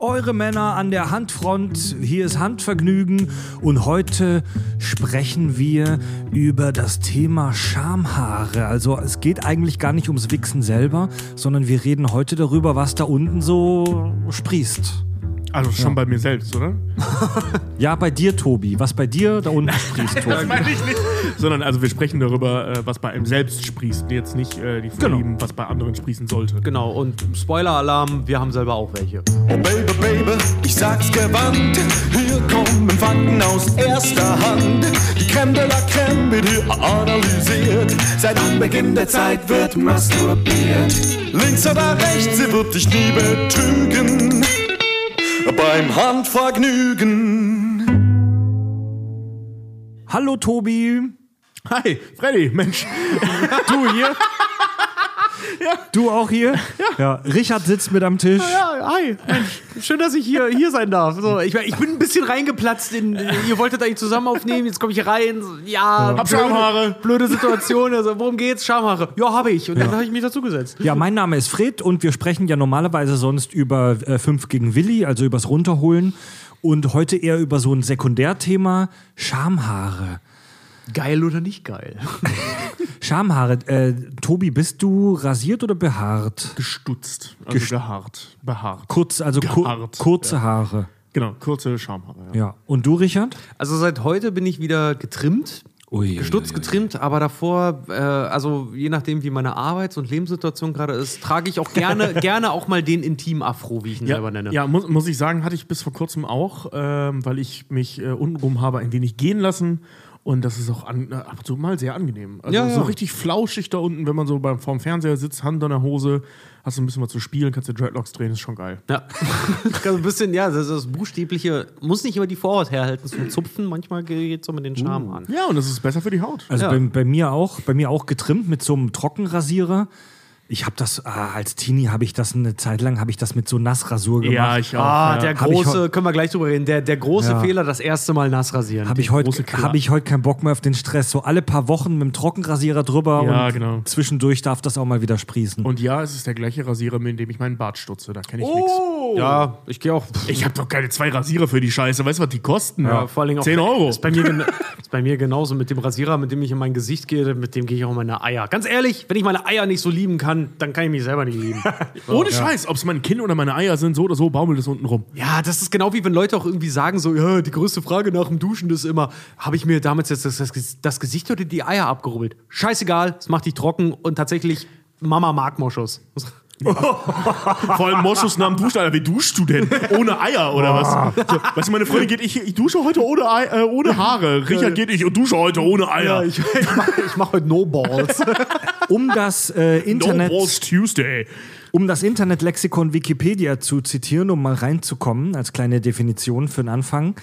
Eure Männer an der Handfront, hier ist Handvergnügen und heute sprechen wir über das Thema Schamhaare. Also es geht eigentlich gar nicht ums Wichsen selber, sondern wir reden heute darüber, was da unten so sprießt. Also schon bei mir selbst, oder? Ja, bei dir, Tobi. Was bei dir da unten sprießt, Das Tobi. meine ich nicht. Sondern also wir sprechen darüber, äh, was bei einem selbst sprießt. Jetzt nicht äh, die Vorlieben, was bei anderen sprießen sollte. Genau, und Spoiler-Alarm, wir haben selber auch welche. Oh Baby, Baby, ich sag's gewandt. Hier kommen Fakten aus erster Hand. Die Creme de la Creme wird hier analysiert. Seit Anbeginn der Zeit wird masturbiert. Links oder rechts, sie wird dich nie betrügen. Beim Handvergnügen. Hallo, Tobi. Hi, Freddy, Mensch. Du hier? Du auch hier? Ja. Richard sitzt mit am Tisch. Ja, hi, Mensch. Schön, dass ich hier, hier sein darf. So, ich, ich bin ein bisschen reingeplatzt. In, ihr wolltet eigentlich zusammen aufnehmen, jetzt komme ich hier rein. So, Ja, Hab Schamhaare. Blöde Situation. Also, worum geht's? Schamhaare. Ja, habe ich. Und dann habe ich mich dazugesetzt. Ja, mein Name ist Fred und wir sprechen ja normalerweise sonst über äh, 5 gegen Willi, also übers Runterholen. Und heute eher über so ein Sekundärthema, Schamhaare. Geil oder nicht geil? Schamhaare. Äh, Tobi, bist du rasiert oder behaart? Gestutzt, also Gest- gehaart, behaart. Kurz, also ku Gehaart, kurze Haare. Genau, kurze Schamhaare. Ja. Ja. Und du, Richard? Also, seit heute bin ich wieder getrimmt. Ui, Gestutzt, getrimmt, aber davor, äh, also je nachdem, wie meine Arbeits- und Lebenssituation gerade ist, trage ich auch gerne, gerne auch mal den Intim-Afro, wie ich ihn Ja, selber nenne. ja muss, muss ich sagen, hatte ich bis vor kurzem auch, ähm, weil ich mich äh, untenrum habe ein wenig gehen lassen. Und das ist auch an, äh, ab und zu mal sehr angenehm. Also Ja, so ja. richtig flauschig da unten, wenn man so beim, vorm Fernseher sitzt, Hand an der Hose, hast du ein bisschen was zu spielen, kannst du Dreadlocks drehen, ist schon geil. Ja. also ein bisschen, ja, das, das Buchstäbliche muss nicht immer die Vorhaut herhalten zum Zupfen, manchmal geht es so mit den Charme an. Ja, und das ist besser für die Haut. Also Ja. bei, bei mir auch, bei mir auch getrimmt mit so einem Trockenrasierer. Ich habe das, ah, als Teenie habe ich das eine Zeit lang, habe ich das mit so Nassrasur gemacht. ja, ich auch. Ah, ja. der ich große, können wir gleich drüber reden, der, der große Ja. Fehler, das erste Mal nass rasieren. Habe ich, heute, Killer. hab ich heute keinen Bock mehr auf den Stress. So alle paar Wochen mit dem Trockenrasierer drüber Ja, und genau. zwischendurch darf das auch mal wieder sprießen. Und ja, es ist der gleiche Rasierer, mit dem ich meinen Bart stutze. Da kenne ich nichts. Ja, ich gehe auch. Ich habe doch keine zwei Rasierer für die Scheiße. Weißt du, was die kosten? Ja, vor allen Dingen auch. 10 Euro. Ist bei, mir ist bei mir genauso mit dem Rasierer, mit dem ich in mein Gesicht gehe, mit dem gehe ich auch in meine Eier. Ganz ehrlich, wenn ich meine Eier nicht so lieben kann, dann kann ich mich selber nicht lieben. Ohne Scheiß, ob es mein Kinn oder meine Eier sind, so oder so, baumelt es unten rum. Ja, das ist genau wie wenn Leute auch irgendwie sagen, so, ja, die größte Frage nach dem Duschen ist immer, habe ich mir damals jetzt das, das, das Gesicht oder die Eier abgerubbelt? Scheißegal, es macht dich trocken und tatsächlich, Mama mag Moschus. Vor allem Moschus nach dem Duschen, Alter. Wie duschst du denn? Ohne Eier oder was? So, weißt du, meine Freundin geht, ich, ich dusche heute ohne, Ei, äh, ohne Haare. Richard geht, ich dusche heute ohne Eier. ich, ich mache mach heute No Balls. um das äh, no Internet, Balls Tuesday. um das Internetlexikon Wikipedia zu zitieren, um mal reinzukommen, als kleine Definition für den Anfang.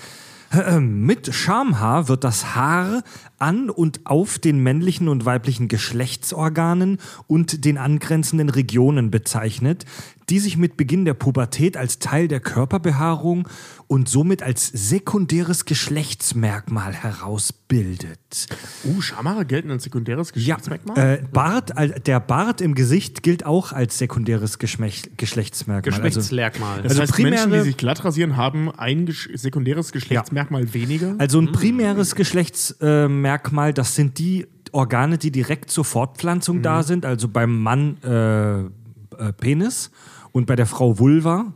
Mit Schamhaar wird das Haar an und auf den männlichen und weiblichen Geschlechtsorganen und den angrenzenden Regionen bezeichnet, die sich mit Beginn der Pubertät als Teil der Körperbehaarung und somit als sekundäres Geschlechtsmerkmal herausbildet. Uh, Schamhaare gelten als sekundäres Ja, Geschlechtsmerkmal? äh, Bart, der Bart im Gesicht gilt auch als sekundäres Geschmech Geschlechtsmerkmal. Also, Geschlechtsmerkmal. das also heißt, Menschen, primäre- die sich glatt rasieren, haben ein gesch sekundäres Geschlechtsmerkmal weniger? also ein primäres Geschlechtsmerkmal, das sind die Organe, die direkt zur Fortpflanzung da sind. Also beim Mann äh, äh, Penis und bei der Frau Vulva.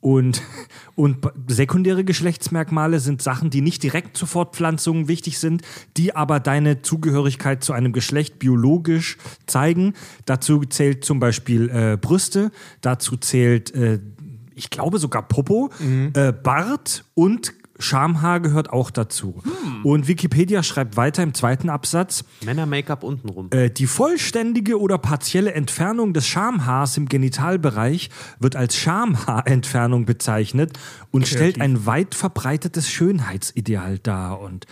Und, und sekundäre Geschlechtsmerkmale sind Sachen, die nicht direkt zur Fortpflanzung wichtig sind, die aber deine Zugehörigkeit zu einem Geschlecht biologisch zeigen. Dazu zählt zum Beispiel äh, Brüste, dazu zählt, äh, ich glaube sogar Popo, äh, Bart und Schamhaar gehört auch dazu. Und Wikipedia schreibt weiter im zweiten Absatz, Männer-Make-up untenrum. äh, die vollständige oder partielle Entfernung des Schamhaars im Genitalbereich wird als Schamhaarentfernung bezeichnet und stellt ein weit verbreitetes Schönheitsideal dar. Und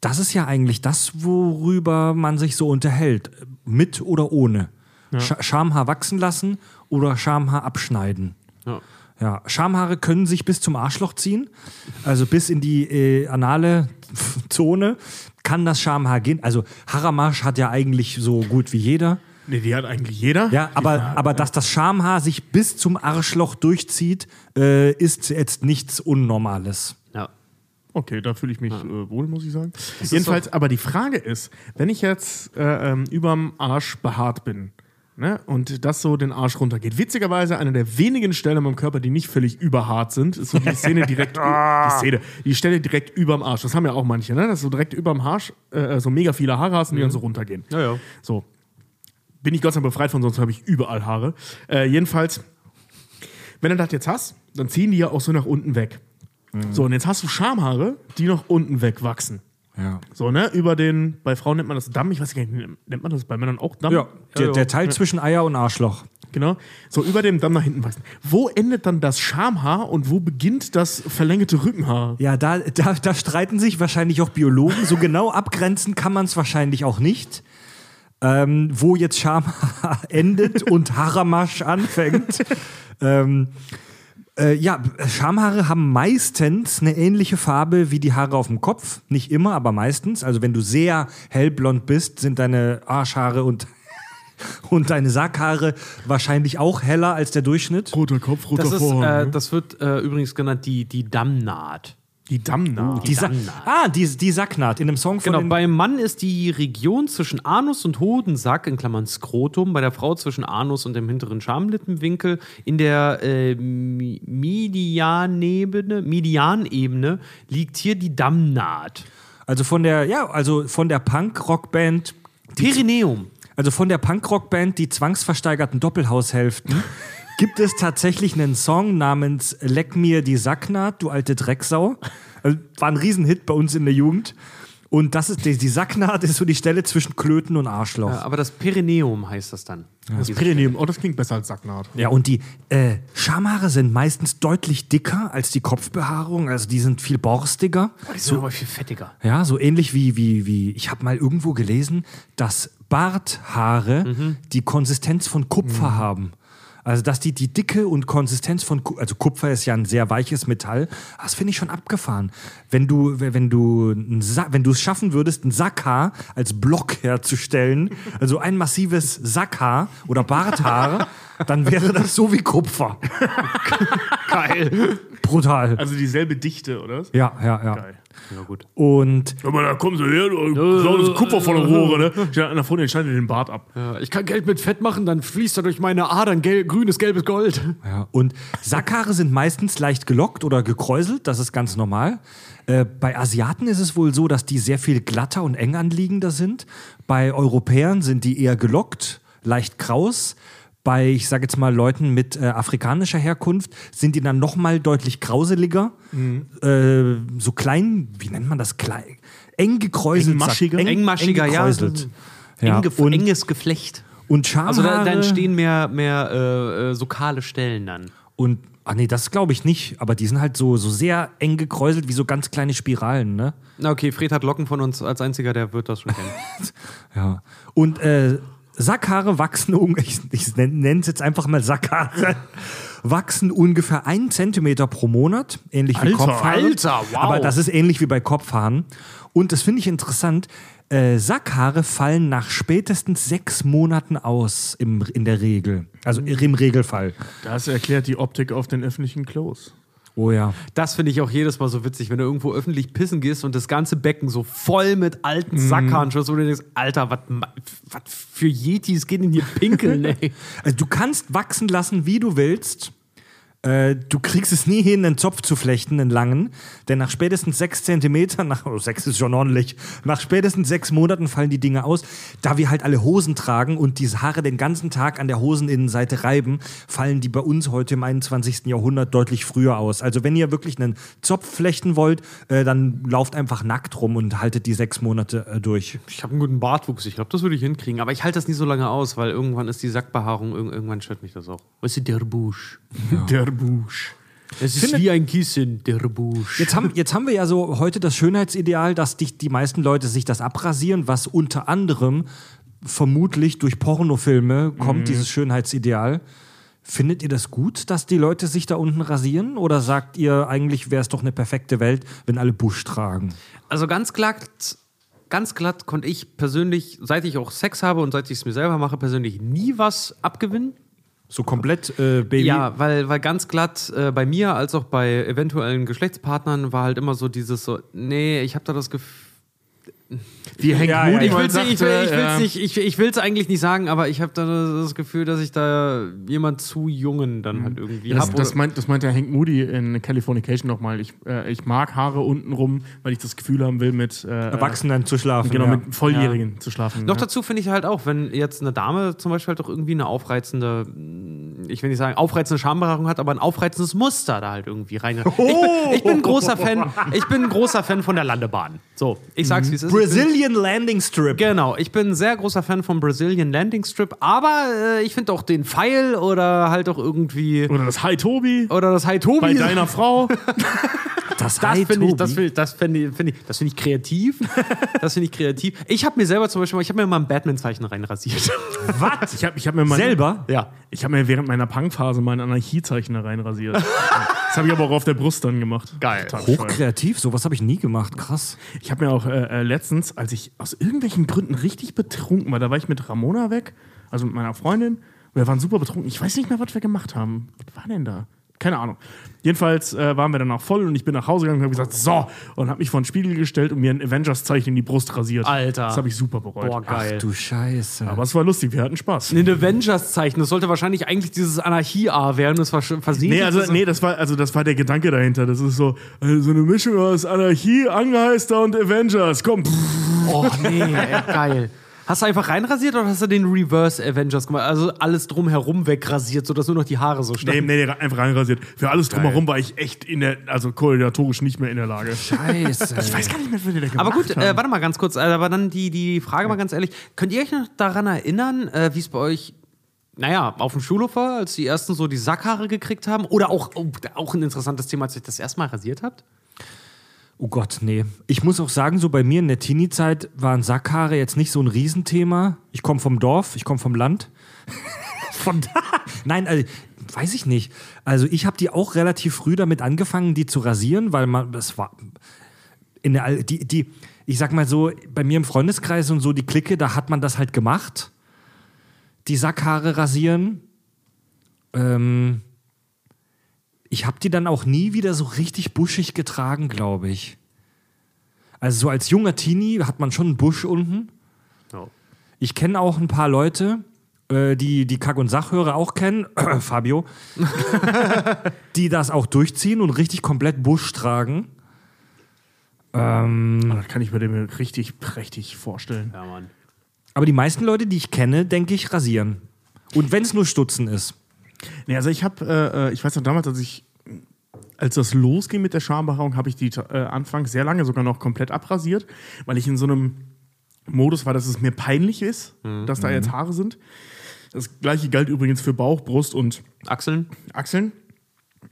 das ist ja eigentlich das, worüber man sich so unterhält. Mit oder ohne. Sch Schamhaar wachsen lassen oder Schamhaar abschneiden. Ja. Ja, Schamhaare können sich bis zum Arschloch ziehen, also bis in die äh, anale Zone kann das Schamhaar gehen. Also Haramasch hat ja eigentlich so gut wie jeder. Nee, die hat eigentlich jeder. Ja, aber, aber dass das Schamhaar sich bis zum Arschloch durchzieht, äh, ist jetzt nichts Unnormales. Ja. Okay, da fühle ich mich äh, wohl, muss ich sagen. Jedenfalls, aber die Frage ist, wenn ich jetzt äh, ähm, überm Arsch behaart bin ne, und das so den Arsch runtergeht, witzigerweise eine der wenigen Stellen meinem Körper, die nicht völlig überhart sind, ist so die Szene direkt, die Szene, die Stelle direkt überm Arsch. Das haben ja auch manche, ne, dass du direkt überm Arsch äh, so mega viele Haare hast und die dann so runtergehen. Ja, ja. So. Bin ich Gott sei Dank befreit von, sonst habe ich überall Haare. Äh, jedenfalls, wenn du das jetzt hast, dann ziehen die ja auch so nach unten weg. So, und jetzt hast du Schamhaare, die nach unten wegwachsen. Ja. So, ne? Über den, bei Frauen nennt man das Damm, ich weiß gar nicht, nennt man das bei Männern auch Damm? Ja, der, der Teil zwischen Eier und Arschloch. Genau. So, über dem Damm nach hinten wachsen. Wo endet dann das Schamhaar und wo beginnt das verlängerte Rückenhaar? Ja, da, da, da streiten sich wahrscheinlich auch Biologen. So genau abgrenzen kann man es wahrscheinlich auch nicht. Ähm, wo jetzt Schamhaar endet und Haramasch anfängt. ähm, äh, ja, Schamhaare haben meistens eine ähnliche Farbe wie die Haare auf dem Kopf. Nicht immer, aber meistens. Also wenn du sehr hellblond bist, sind deine Arschhaare und, und deine Sackhaare wahrscheinlich auch heller als der Durchschnitt. Roter Kopf, roter Das, ist, Vorhang. äh, ne? das wird äh, übrigens genannt die, die Dammnaht. Die Dammnaht. Die Sa Dammnaht. ah, die, die Sacknaht in einem Song von Genau, beim Mann ist die Region zwischen Anus und Hodensack, in Klammern Skrotum, bei der Frau zwischen Anus und dem hinteren Schamlippenwinkel, in der äh, Medianebene, Medianebene liegt hier die Dammnaht. Also von der, ja, also von der Punk-Rock-Band, Perineum. also von der Punk-Rock-Band, die zwangsversteigerten Doppelhaushälften, gibt es tatsächlich einen Song namens Leck mir die Sacknaht, du alte Drecksau. Also, war ein Riesenhit bei uns in der Jugend. Und das ist, die, die Sacknaht ist so die Stelle zwischen Klöten und Arschloch. Ja, aber das Perineum heißt das dann. Das Perineum. Oh, das klingt besser als Sacknaht. Ja, und die äh, Schamhaare sind meistens deutlich dicker als die Kopfbehaarung, also die sind viel borstiger. Die sind aber viel fettiger. Ja, so ähnlich wie, wie, wie ich habe mal irgendwo gelesen, dass Barthaare die Konsistenz von Kupfer haben. Also, dass die die Dicke und Konsistenz von, also Kupfer ist ja ein sehr weiches Metall. Das finde ich schon abgefahren. Wenn du, wenn du, wenn du es schaffen würdest, ein Sackhaar als Block herzustellen, also ein massives Sackhaar oder Barthaar, dann wäre das so wie Kupfer. Geil. Brutal. Also dieselbe Dichte, oder? Ja, ja, ja. Geil. Ja, gut. Und Aber da kommen sie her, da das Kupfer voller Rohre, ne? Steht einer vor dir, schneidet den Bart ab. Ja, ich kann Geld mit Fett machen, dann fließt er durch meine Adern gel grünes, gelbes Gold. Ja, und Sackhaare sind meistens leicht gelockt oder gekräuselt, das ist ganz normal. Äh, bei Asiaten ist es wohl so, dass die sehr viel glatter und eng anliegender sind. Bei Europäern sind die eher gelockt, leicht kraus. Bei, ich sage jetzt mal, Leuten mit äh, afrikanischer Herkunft sind die dann noch mal deutlich krauseliger. Äh, so klein, wie nennt man das? Klein, eng gekräuselt. Engmaschiger? Eng, Engmaschiger, eng ja. gekräuselt. Ja, Eng gef- und, enges Geflecht. und Schamhaare. Also da, da entstehen mehr, mehr äh, äh, so kahle Stellen dann. Und, ah nee, das glaube ich nicht. Aber die sind halt so, so sehr eng gekräuselt wie so ganz kleine Spiralen, ne? Na okay, Fred hat Locken von uns als einziger, der wird das schon kennen. Ja. Und äh, Sackhaare wachsen, ich, ich nenne es jetzt einfach mal Sackhaare, wachsen ungefähr einen Zentimeter pro Monat, ähnlich wie Alter, Kopfhaare. Alter, wow. Aber das ist ähnlich wie bei Kopfhaaren. Und das finde ich interessant. Äh, Sackhaare fallen nach spätestens sechs Monaten aus, im, in der Regel. Also im Regelfall. Das erklärt die Optik auf den öffentlichen Klos. Oh ja. Das finde ich auch jedes Mal so witzig, wenn du irgendwo öffentlich pissen gehst und das ganze Becken so voll mit alten Sackhaaren schaust, wo du denkst, Alter, was für Yetis geht denn hier pinkeln, ey? Also du kannst wachsen lassen, wie du willst. Äh, du kriegst es nie hin, einen Zopf zu flechten, einen langen. Denn nach spätestens sechs Zentimetern, nach, oh, sechs ist schon ordentlich, nach spätestens sechs Monaten fallen die Dinge aus. Da wir halt alle Hosen tragen und diese Haare den ganzen Tag an der Hoseninnenseite reiben, fallen die bei uns heute im 21. Jahrhundert deutlich früher aus. Also wenn ihr wirklich einen Zopf flechten wollt, äh, dann lauft einfach nackt rum und haltet die sechs Monate äh, durch. Ich habe einen guten Bartwuchs, ich glaube, das würde ich hinkriegen. Aber ich halte das nie so lange aus, weil irgendwann ist die Sackbehaarung, irg- irgendwann stört mich das auch. Was ist der Busch? Der Busch. Es ist wie ein Kissen, der Busch. Jetzt haben, jetzt haben wir ja so heute das Schönheitsideal, dass die, die meisten Leute sich das abrasieren, was unter anderem vermutlich durch Pornofilme kommt, dieses Schönheitsideal. Findet ihr das gut, dass die Leute sich da unten rasieren? Oder sagt ihr, eigentlich wäre es doch eine perfekte Welt, wenn alle Busch tragen? Also ganz klar ganz glatt konnte ich persönlich, seit ich auch Sex habe und seit ich es mir selber mache, persönlich nie was abgewinnen. So komplett äh, Baby. Ja, weil, weil ganz glatt äh, bei mir als auch bei eventuellen Geschlechtspartnern war halt immer so dieses so, nee, ich habe da das Gefühl. Wie Hank Ja, ja, Moody Ich mal will es ich sagte, will, ich will's nicht, ich, ich will's eigentlich nicht sagen, aber ich habe da das Gefühl, dass ich da jemand zu jungen dann halt irgendwie Das, hab. das, meint, das meint der Hank Moody in Californication nochmal. Ich, äh, ich mag Haare untenrum, weil ich das Gefühl haben will, mit äh, Erwachsenen zu schlafen. Genau, ja. mit Volljährigen zu schlafen. Noch ja. dazu finde ich halt auch, wenn jetzt eine Dame zum Beispiel halt auch irgendwie eine aufreizende, ich will nicht sagen aufreizende Schambehaarung hat, aber ein aufreizendes Muster da halt irgendwie rein. Ich, bin, ich bin ein großer Fan, ich bin ein großer Fan von der Landebahn. So, ich sag's wie es ist. Ich bin- Brazilian Landing Strip. Genau, ich bin ein sehr großer Fan vom Brazilian Landing Strip, aber äh, ich finde auch den Pfeil oder halt auch irgendwie Oder das Hi Tobi oder das High Tobi. bei deiner Frau. Das, Das finde ich, das finde ich, das finde ich, finde ich, das finde ich kreativ. Das finde ich kreativ. Ich habe mir selber zum Beispiel, mal- ich habe mir mal ein Batman-Zeichen reinrasiert. Was? Ich habe ich hab mir mal Selber? ja. Ich habe mir während meiner Punkphase mal ein Anarchiezeichen da reinrasiert. das habe ich aber auch auf der Brust dann gemacht. Geil. Total. Hochkreativ, sowas habe ich nie gemacht. Krass. Ich habe mir auch äh, äh, letztens, als ich aus irgendwelchen Gründen richtig betrunken war, da war ich mit Ramona weg, also mit meiner Freundin, und wir waren super betrunken. Ich weiß nicht mehr, was wir gemacht haben. Was war denn da? Keine Ahnung. Jedenfalls äh, waren wir dann auch voll und ich bin nach Hause gegangen und habe gesagt, so, und habe mich vor den Spiegel gestellt und mir ein Avengers-Zeichen in die Brust rasiert. Alter. Das habe ich super bereut. Boah, geil. Du Scheiße. Aber es war lustig, wir hatten Spaß. Ein Avengers-Zeichen, das sollte wahrscheinlich eigentlich dieses Anarchie-A werden, das war schon versehen. Nee, also, nee, das war, also das war der Gedanke dahinter. Das ist so, äh, so eine Mischung aus Anarchie, Angeister und Avengers. Komm, pff. Oh, nee, ey, geil. Hast du einfach reinrasiert oder hast du den Reverse Avengers gemacht? Also alles drumherum wegrasiert, sodass nur noch die Haare so Nee, standen. nee, nee, einfach reinrasiert. Für alles drumherum war ich echt in der, also koordinatorisch nicht mehr in der Lage. Scheiße. Ich weiß gar nicht mehr, was wir da gemacht Aber gut, äh, warte mal ganz kurz, äh, aber dann die, die Frage mal ganz ehrlich. Könnt ihr euch noch daran erinnern, äh, wie es bei euch, naja, auf dem Schulhof war, als die ersten so die Sackhaare gekriegt haben? Oder auch, oh, auch ein interessantes Thema, als ihr das erste Mal rasiert habt? Oh Gott, nee. Ich muss auch sagen, so bei mir in der Teenie-Zeit waren Sackhaare jetzt nicht so ein Riesenthema. Ich komme vom Dorf, ich komme vom Land. Von da? Nein, also, weiß ich nicht. Also ich habe die auch relativ früh damit angefangen, die zu rasieren, weil man, das war in der, die, die, ich sag mal so, bei mir im Freundeskreis und so die Clique, da hat man das halt gemacht. Die Sackhaare rasieren. Ähm, ich habe die dann auch nie wieder so richtig buschig getragen, glaube ich. Also so als junger Teenie hat man schon einen Busch unten. Ich kenne auch ein paar Leute, äh, die die Kack- und Sachhörer auch kennen, Fabio, die das auch durchziehen und richtig komplett Busch tragen. Ähm, das kann ich mir dem richtig prächtig vorstellen. Ja, Mann. aber die meisten Leute, die ich kenne, denke ich, rasieren. Und wenn es nur Stutzen ist. Nee, also ich habe, äh, äh, ich weiß noch damals, als ich, als das losging mit der Schambehaarung, habe ich die äh, anfangs sehr lange sogar noch komplett abrasiert, weil ich in so einem Modus war, dass es mir peinlich ist, dass da jetzt Haare sind. Das gleiche galt übrigens für Bauch, Brust und Achseln? Achseln.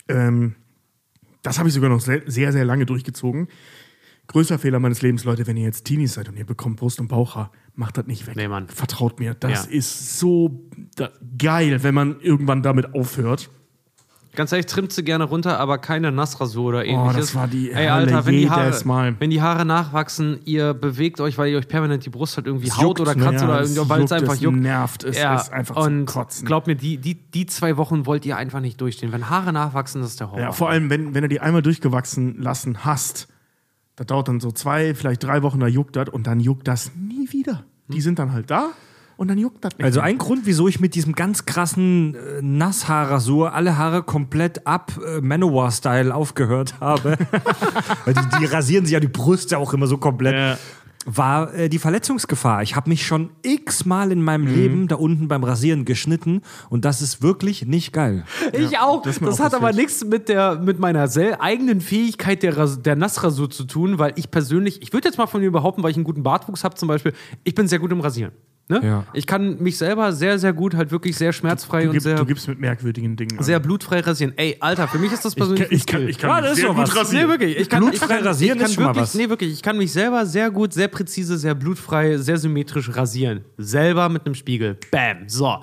Ähm, das habe ich sogar noch sehr, sehr, sehr lange durchgezogen. Größter Fehler meines Lebens, Leute, wenn ihr jetzt Teenies seid und ihr bekommt Brust- und Bauchhaar, macht das nicht weg. Nee, Mann. Vertraut mir, das Ja. ist so da, geil, wenn man irgendwann damit aufhört. Ganz ehrlich, trimmt sie gerne runter, aber keine Nassrasur oder ähnliches. Oh, das war die Ey, Alter, wenn die, Haare, Mal. wenn die Haare nachwachsen, ihr bewegt euch, weil ihr euch permanent die Brust halt irgendwie Es haut juckt, oder ne? kratzt Ja, oder weil es einfach es juckt. nervt, es ja, ist einfach zum und Kotzen. Glaubt mir, die, die, die zwei Wochen wollt ihr einfach nicht durchstehen. Wenn Haare nachwachsen, das ist der Horror. Ja, vor allem, wenn, wenn du die einmal durchgewachsen lassen hast, das dauert dann so zwei, vielleicht drei Wochen, da juckt das und dann juckt das nie wieder. Die sind dann halt da und dann juckt das nicht. Also ein Grund, wieso ich mit diesem ganz krassen äh, Nasshaarrasur alle Haare komplett ab äh, Manowar-Style aufgehört habe, weil die, die rasieren sich ja die Brüste auch immer so komplett, Ja. War äh, die Verletzungsgefahr. Ich habe mich schon x-mal in meinem Mhm. Leben da unten beim Rasieren geschnitten und das ist wirklich nicht geil. Ich auch. das Das, auch hat aber nichts mit, der, mit meiner eigenen Fähigkeit der, Ras der Nassrasur zu tun, weil ich persönlich, ich würde jetzt mal von mir behaupten, weil ich einen guten Bartwuchs habe zum Beispiel, ich bin sehr gut im Rasieren. Ne? Ja. Ich kann mich selber sehr, sehr gut, halt wirklich sehr schmerzfrei du, und gibst, sehr, du gibst mit merkwürdigen Dingen. an. sehr blutfrei rasieren. Ey, Alter, für mich ist das persönlich ich, kann, ich kann, ich kann Ja, mich das ist sehr gut was. rasieren. Nee, wirklich. Ich kann, Blutfrei ich kann, rasieren ich kann ist wirklich, was. Nee, wirklich. Ich kann mich selber sehr gut, sehr präzise, sehr blutfrei, sehr symmetrisch rasieren. Selber mit einem Spiegel. Bam. So.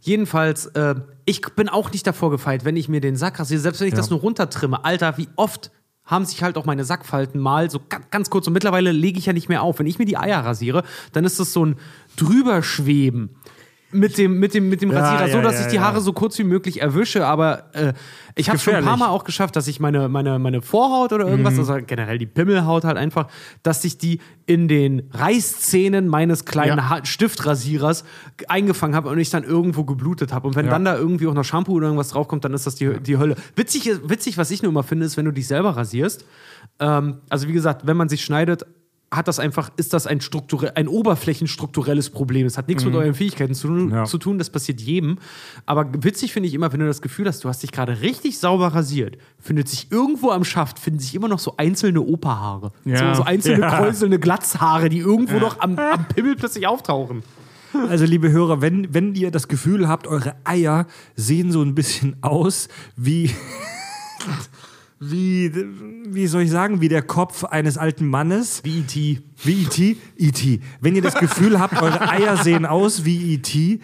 Jedenfalls, äh, ich bin auch nicht davor gefeit, wenn ich mir den Sack rasiere, selbst wenn ich das nur runtertrimme. Alter, wie oft haben sich halt auch meine Sackfalten mal so ganz, ganz kurz und mittlerweile lege ich ja nicht mehr auf. Wenn ich mir die Eier rasiere, dann ist das so ein drüberschweben mit dem, mit dem, mit dem Ja, Rasierer, so ja, dass ja, ich die. Haare so kurz wie möglich erwische, aber äh, ich habe schon ein paar. Mal auch geschafft, dass ich meine, meine, meine Vorhaut oder Mhm. irgendwas, also generell die Pimmelhaut halt einfach, dass ich die in den Reißzähnen meines kleinen Stiftrasierers eingefangen habe und ich dann irgendwo geblutet habe. Und wenn dann da irgendwie auch noch Shampoo oder irgendwas draufkommt, dann ist das die, die Hölle. Witzig, witzig, was ich nur immer finde, ist, wenn du dich selber rasierst. Ähm, also wie gesagt, wenn man sich schneidet, hat das einfach, ist das ein, strukturell, ein oberflächenstrukturelles Problem. Es hat nichts mit euren Fähigkeiten zu, tun- Ja. zu tun, das passiert jedem. Aber witzig finde ich immer, wenn du das Gefühl hast, du hast dich gerade richtig sauber rasiert, findet sich irgendwo am Schaft, finden sich immer noch so einzelne Operhaare. Ja. So, so einzelne Ja. kräuselnde Glatzhaare, die irgendwo noch am, am Pimmel plötzlich auftauchen. Also, liebe Hörer, wenn, wenn ihr das Gefühl habt, eure Eier sehen so ein bisschen aus wie. Wie, wie soll ich sagen, wie der Kopf eines alten Mannes. Wie E.T. Wie E.T. E.T. Wenn ihr das Gefühl habt, eure Eier sehen aus wie E.T.,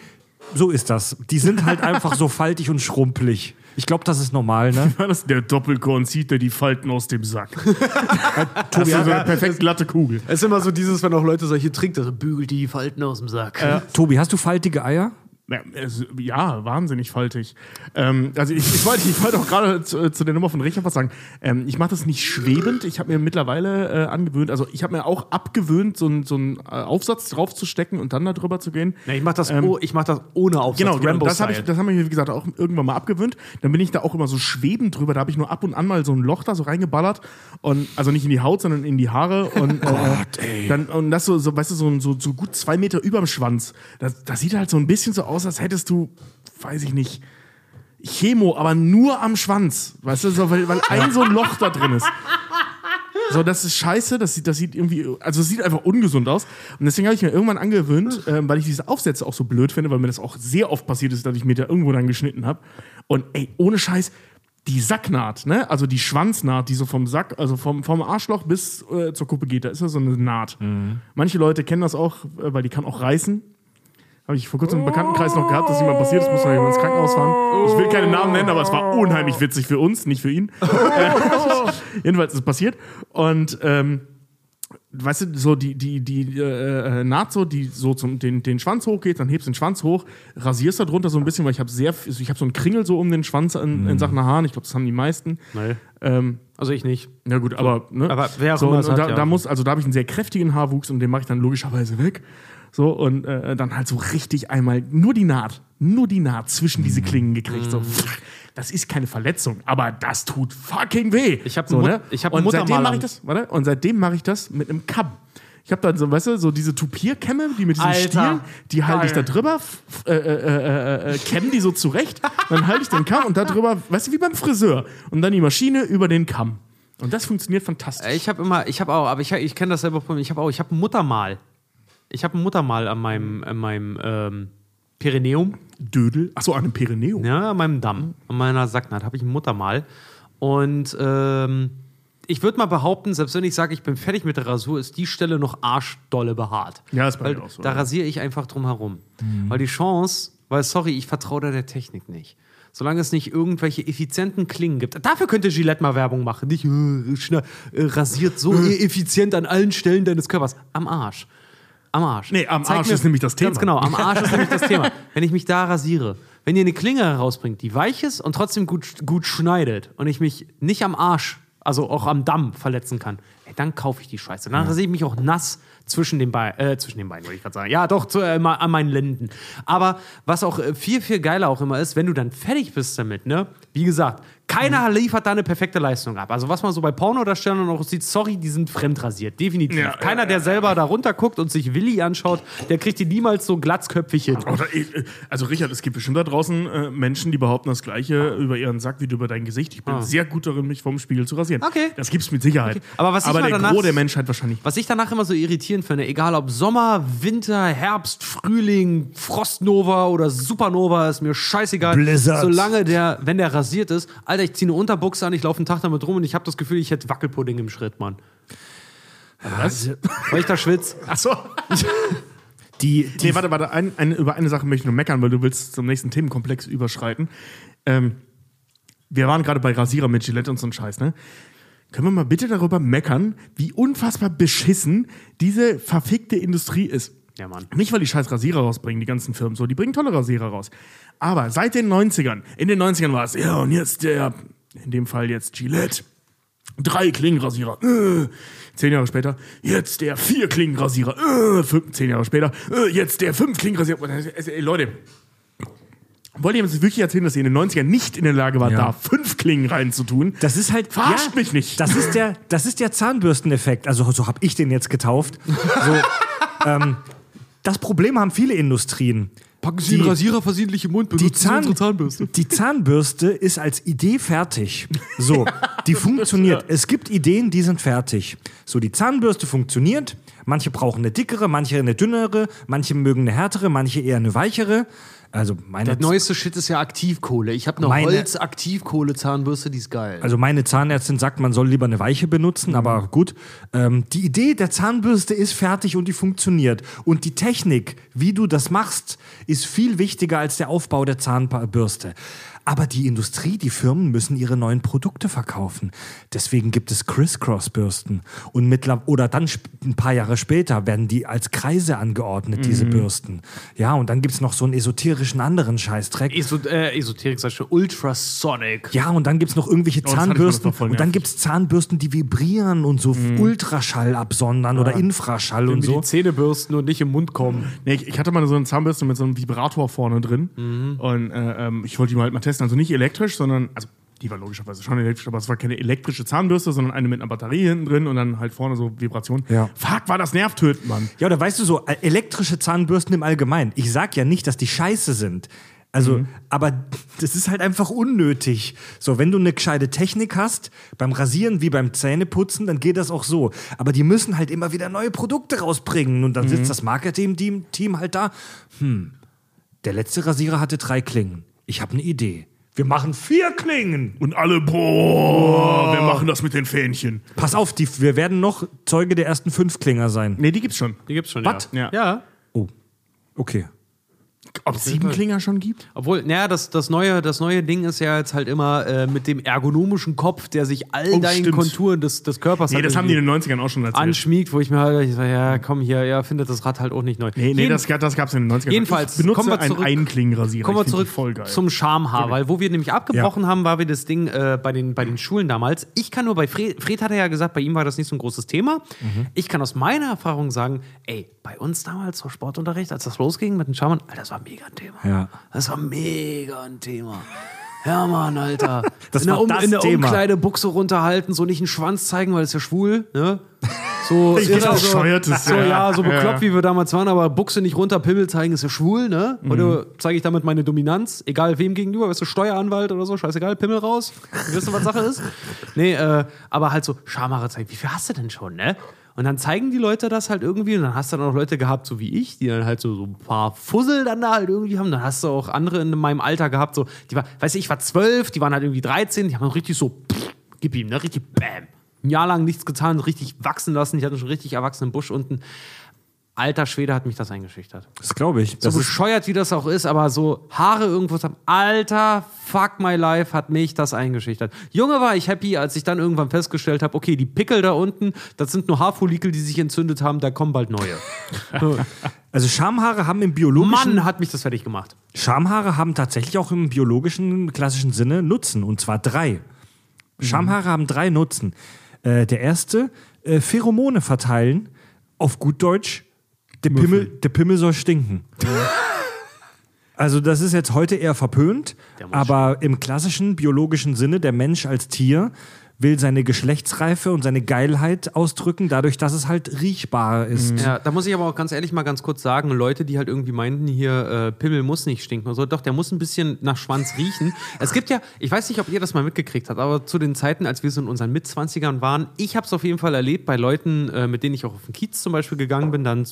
so ist das. Die sind halt einfach so faltig und schrumpelig. Ich glaube, das ist normal, ne? Das der Doppelkorn zieht der die Falten aus dem Sack. Tobi hat so eine perfekt glatte Kugel. Es ist immer so dieses, wenn auch Leute solche trinkt, also bügelt die Falten aus dem Sack. Tobi, hast du faltige Eier? Ja, es, ja, wahnsinnig faltig. Ähm, also ich, ich wollte ich wollte auch gerade zu, zu der Nummer von Richard was sagen. Ähm, ich mache das nicht schwebend. Ich habe mir mittlerweile äh, angewöhnt, also ich habe mir auch abgewöhnt, so einen so einen, äh, Aufsatz draufzustecken und dann da drüber zu gehen. Ja, ich mach das, oh, ich mach das ohne Aufsatz. Genau, genau. das habe ich, das haben wir, wie gesagt, auch irgendwann mal abgewöhnt. Dann bin ich da auch immer so schwebend drüber. Da habe ich nur ab und an mal so ein Loch da so reingeballert. Und, also nicht in die Haut, sondern in die Haare. Und, äh, Dann, und das so, so weißt du, so, so, so gut zwei Meter überm Schwanz. Das, das sieht halt so ein bisschen so aus, als hättest du, weiß ich nicht, Chemo, aber nur am Schwanz. Weißt du, so, weil, weil ein so ein Loch da drin ist. So, das ist scheiße, das sieht, das sieht irgendwie, also es sieht einfach ungesund aus. Und deswegen habe ich mir irgendwann angewöhnt, ähm, weil ich diese Aufsätze auch so blöd finde, weil mir das auch sehr oft passiert ist, dass ich mir da irgendwo dann geschnitten habe. Und ey, ohne Scheiß, die Sacknaht, ne? Also die Schwanznaht, die so vom Sack, also vom, vom Arschloch bis äh, zur Kuppe geht, da ist ja so eine Naht. Manche Leute kennen das auch, äh, weil die kann auch reißen. Habe ich vor kurzem im Bekanntenkreis noch gehabt, dass jemand passiert ist, muss jemand ins Krankenhaus fahren. Ich will keine Namen nennen, aber es war unheimlich witzig für uns, nicht für ihn. Jedenfalls ist es passiert. Und ähm, weißt du, so die, die, die äh, äh, Naht so, die so zum den, den Schwanz hochgeht, dann hebst du den Schwanz hoch, rasierst da drunter so ein bisschen, weil ich habe sehr, ich habe so einen Kringel so um den Schwanz in, in Sachen Haaren. Ich glaube, das haben die meisten. Nee. Ähm, Also ich nicht. ja gut, aber ne? Aber wer auch so, immer hat, da, ja. da muss, also da habe ich einen sehr kräftigen Haarwuchs und den mache ich dann logischerweise weg. So und äh, dann halt so richtig einmal nur die Naht, nur die Naht zwischen Mhm. diese Klingen gekriegt. So, das ist keine Verletzung, aber das tut fucking weh. Ich hab so, ne? ich hab und seitdem mache ich das, warte, und seitdem mache ich das mit einem Kamm. Ich habe dann so, weißt du, so diese Tupierkämme, die mit diesem Alter. Stiel, die halte ich da drüber, äh, äh, äh, äh, kämme die so zurecht, dann halte ich den Kamm und da drüber, weißt du, wie beim Friseur. Und dann die Maschine über den Kamm. Und das funktioniert fantastisch. Ich habe immer, ich habe auch, aber ich, ich kenne das selber von mir. Ich habe auch, ich habe Muttermal. Ich habe ein Muttermal an meinem, an meinem ähm, Perineum, Dödel. Achso, an einem Perineum. ja, an meinem Damm, an meiner Sacknaht habe ich ein Muttermal. Und ähm, ich würde mal behaupten, selbst wenn ich sage, ich bin fertig mit der Rasur, ist die Stelle noch arschdolle behaart. Ja, ist bei Weil mir auch so. da rasiere ich einfach drum herum. Weil die Chance, weil sorry, ich vertraue da der Technik nicht. Solange es nicht irgendwelche effizienten Klingen gibt. Dafür könnte Gillette mal Werbung machen. Nicht äh, schnell, äh, rasiert so effizient an allen Stellen deines Körpers. Am Arsch. Am Arsch. Nee, am Arsch ist nämlich das Thema. Ganz genau, am Arsch ist nämlich das Thema. Wenn ich mich da rasiere, wenn ihr eine Klinge herausbringt, die weich ist und trotzdem gut, gut schneidet und ich mich nicht am Arsch, also auch am Damm verletzen kann, ey, dann kaufe ich die Scheiße. Dann rasiere ich mich auch nass zwischen den Beinen, äh, zwischen den Beinen, wollte ich gerade sagen. Ja, doch, zu, äh, an meinen Lenden. Aber was auch äh, viel, viel geiler auch immer ist, wenn du dann fertig bist damit, ne? Wie gesagt, keiner Mhm. liefert da eine perfekte Leistung ab. Also was man so bei Pornodarstellern auch sieht, sorry, die sind fremdrasiert, definitiv. Ja, keiner, ja, der selber da runter guckt und sich Willi anschaut, der kriegt die niemals so glatzköpfig hin. Äh, also Richard, es gibt bestimmt da draußen äh, Menschen, die behaupten das Gleiche über ihren Sack wie du über dein Gesicht. Ich bin sehr gut darin, mich vom Spiegel zu rasieren. Ah. Okay. Das gibt's mit Sicherheit. Aber was ich mal der danach- Gros der Menschheit wahrscheinlich. Was ich danach immer so irritierend finde, egal ob Sommer, Winter, Herbst, Frühling, Frostnova oder Supernova, ist mir scheißegal. Blizzard. Solange der, wenn der rasiert ist, Alter, ich ziehe eine Unterbuchse an, ich laufe einen Tag damit rum und ich habe das Gefühl, ich hätte Wackelpudding im Schritt, Mann. Was? Weil ich da schwitze. Achso. Die, die Nee, warte, warte. Ein, eine, über eine Sache möchte ich nur meckern, weil du willst zum nächsten Themenkomplex überschreiten. Ähm, wir waren gerade bei Rasierer mit Gillette und so ein Scheiß, ne? können wir mal bitte darüber meckern, wie unfassbar beschissen diese verfickte Industrie ist. Ja, Mann. Nicht, weil die scheiß Rasierer rausbringen, die ganzen Firmen so, die bringen tolle Rasierer raus. Aber seit den 90ern, in den 90ern war es, ja, und jetzt der, in dem Fall jetzt Gillette, drei Klingenrasierer, äh, zehn Jahre später, jetzt der vier Klingenrasierer, äh, fünf, zehn Jahre später, äh, jetzt der fünf Klingenrasierer. Also, ey, Leute, wollt ihr mir jetzt wirklich erzählen, dass ihr in den 90ern nicht in der Lage wart, Ja. da fünf Klingen reinzutun? Das ist halt. Verarscht mich nicht. Das ist der, das ist der Zahnbürsteneffekt. Also so habe ich den jetzt getauft. So, ähm, das Problem haben viele Industrien. Packen Sie einen Rasierer versehentlich im Mund, Die, Zahn, die Zahnbürste ist als Idee fertig. So, die funktioniert. Es gibt Ideen, die sind fertig. So, die Zahnbürste funktioniert. Manche brauchen eine dickere, manche eine dünnere, manche mögen eine härtere, manche eher eine weichere. Also meine, Der neueste Shit ist ja Aktivkohle. Ich habe eine Meine- Holz-Aktivkohle-Zahnbürste, die ist geil. also meine Zahnärztin sagt, man soll lieber eine weiche benutzen, aber gut. Ähm, die Idee der Zahnbürste ist fertig und die funktioniert. Und die Technik, wie du das machst, ist viel wichtiger als der Aufbau der Zahnbürste. Aber die Industrie, die Firmen müssen ihre neuen Produkte verkaufen. Deswegen gibt es Criss-Cross-Bürsten. Und oder dann ein paar Jahre später werden die als Kreise angeordnet, diese Bürsten. Ja, und dann gibt es noch so einen esoterischen anderen Scheißdreck. Eso äh, Esoterik, sag ich schon, Ultrasonic. Ja, und dann gibt es noch irgendwelche das Zahnbürsten. voll Und dann gibt es Zahnbürsten, die vibrieren und so Ultraschall absondern oder Infraschall und Mir so. die Zähne bürsten und nicht im Mund kommen. Nee, ich, ich hatte mal so eine Zahnbürste mit so einem Vibrator vorne drin. Und äh, ähm, ich wollte die mal halt mal testen. Also nicht elektrisch, sondern, also die war logischerweise schon elektrisch, aber es war keine elektrische Zahnbürste, sondern eine mit einer Batterie hinten drin und dann halt vorne so Vibration. Ja. Fuck, war das nervtötend, Mann. Ja, oder weißt du so, äh, elektrische Zahnbürsten im Allgemeinen. Ich sag ja nicht, dass die scheiße sind. Also, aber das ist halt einfach unnötig. So, wenn du eine gescheite Technik hast, beim Rasieren wie beim Zähneputzen, dann geht das auch so. Aber die müssen halt immer wieder neue Produkte rausbringen. Und dann sitzt das Marketing-Team Team halt da. Hm, der letzte Rasierer hatte drei Klingen. Ich habe eine Idee. Wir machen vier Klingen. Und alle, boah, wir machen das mit den Fähnchen. Pass auf, die, wir werden noch Zeuge der ersten fünf Klinger sein. Nee, die gibt's schon. Die gibt's schon, Was? ja. Ja. Ja. Oh, okay. Ob es sieben Klinger schon gibt? Obwohl, naja, das, das, neue, das neue Ding ist ja jetzt halt immer äh, mit dem ergonomischen Kopf, der sich all Oh, deinen stimmt. Konturen des, des Körpers Nee, halt das haben die in den 90ern auch schon erzählt. anschmiegt, wo ich mir halt, ich sag, ja, komm hier, ja, findet das Rad halt auch nicht neu. Nee, nee, Jeden- das, gab- das gab's in den 90ern. Jedenfalls, ich benutze wir einen zurück- Einklingenrasierer. Kommen wir zurück voll geil. zum Schamhaar, weil wo wir nämlich abgebrochen haben, war wir das Ding äh, bei, den, bei den Schulen damals. Ich kann nur bei Fred, Fred hat ja gesagt, bei ihm war das nicht so ein großes Thema. Mhm. Ich kann aus meiner Erfahrung sagen, ey, bei uns damals so Sportunterricht, als das losging mit den Schamhaaren, Alter, das war mega ein Thema. Ja. Das war mega ein Thema. Ja, Mann, Alter. Das in der, um, das in der Thema. Umkleide Buchse runterhalten, so nicht einen Schwanz zeigen, weil es ja schwul, ne? So, Ich irre, auch so, bescheuertes, so, ja. ja, so bekloppt, Ja. wie wir damals waren, aber Buchse nicht runter, Pimmel zeigen ist ja schwul, ne? Mhm. Oder zeige ich damit meine Dominanz, egal wem gegenüber, weißt du, Steueranwalt oder so, scheißegal, Pimmel raus. Wir wissen, was Sache ist. Nee, äh, aber halt so, Schamhaare zeigen, wie viel hast du denn schon, ne? Und dann zeigen die Leute das halt irgendwie und dann hast du dann auch Leute gehabt, so wie ich, die dann halt so, so ein paar Fussel dann da halt irgendwie haben. Dann hast du auch andere in meinem Alter gehabt, so, die war, weißt du, ich war zwölf, die waren halt irgendwie 13, die haben richtig so, pff, gib ihm, ne, richtig bam. Ein Jahr lang nichts getan, richtig wachsen lassen, die hatten schon richtig erwachsenen Busch unten. Alter Schwede hat mich das eingeschüchtert. Das glaube ich. So Das ist, bescheuert wie das auch ist, aber so Haare irgendwo zu haben. Alter, fuck my life, hat mich das eingeschüchtert. Junge war ich happy, als ich dann irgendwann festgestellt habe, okay, die Pickel da unten, das sind nur Haarfollikel, die sich entzündet haben, da kommen bald neue. So, also Schamhaare haben im biologischen Mann, hat mich das fertig gemacht. Schamhaare haben tatsächlich auch im biologischen klassischen Sinne Nutzen und zwar drei. Schamhaare haben drei Nutzen. Äh, der erste, äh, Pheromone verteilen. Auf gut Deutsch, der Pimmel, der Pimmel soll stinken. Also das ist jetzt heute eher verpönt, aber im klassischen biologischen Sinne, der Mensch als Tier will seine Geschlechtsreife und seine Geilheit ausdrücken, dadurch, dass es halt riechbar ist. Ja, da muss ich aber auch ganz ehrlich mal ganz kurz sagen, Leute, die halt irgendwie meinten, hier, äh, Pimmel muss nicht stinken oder so, doch, der muss ein bisschen nach Schwanz riechen. es gibt ja, ich weiß nicht, ob ihr das mal mitgekriegt habt, aber zu den Zeiten, als wir so in unseren Mitzwanzigern waren, ich habe es auf jeden Fall erlebt bei Leuten, äh, mit denen ich auch auf den Kiez zum Beispiel gegangen bin, dann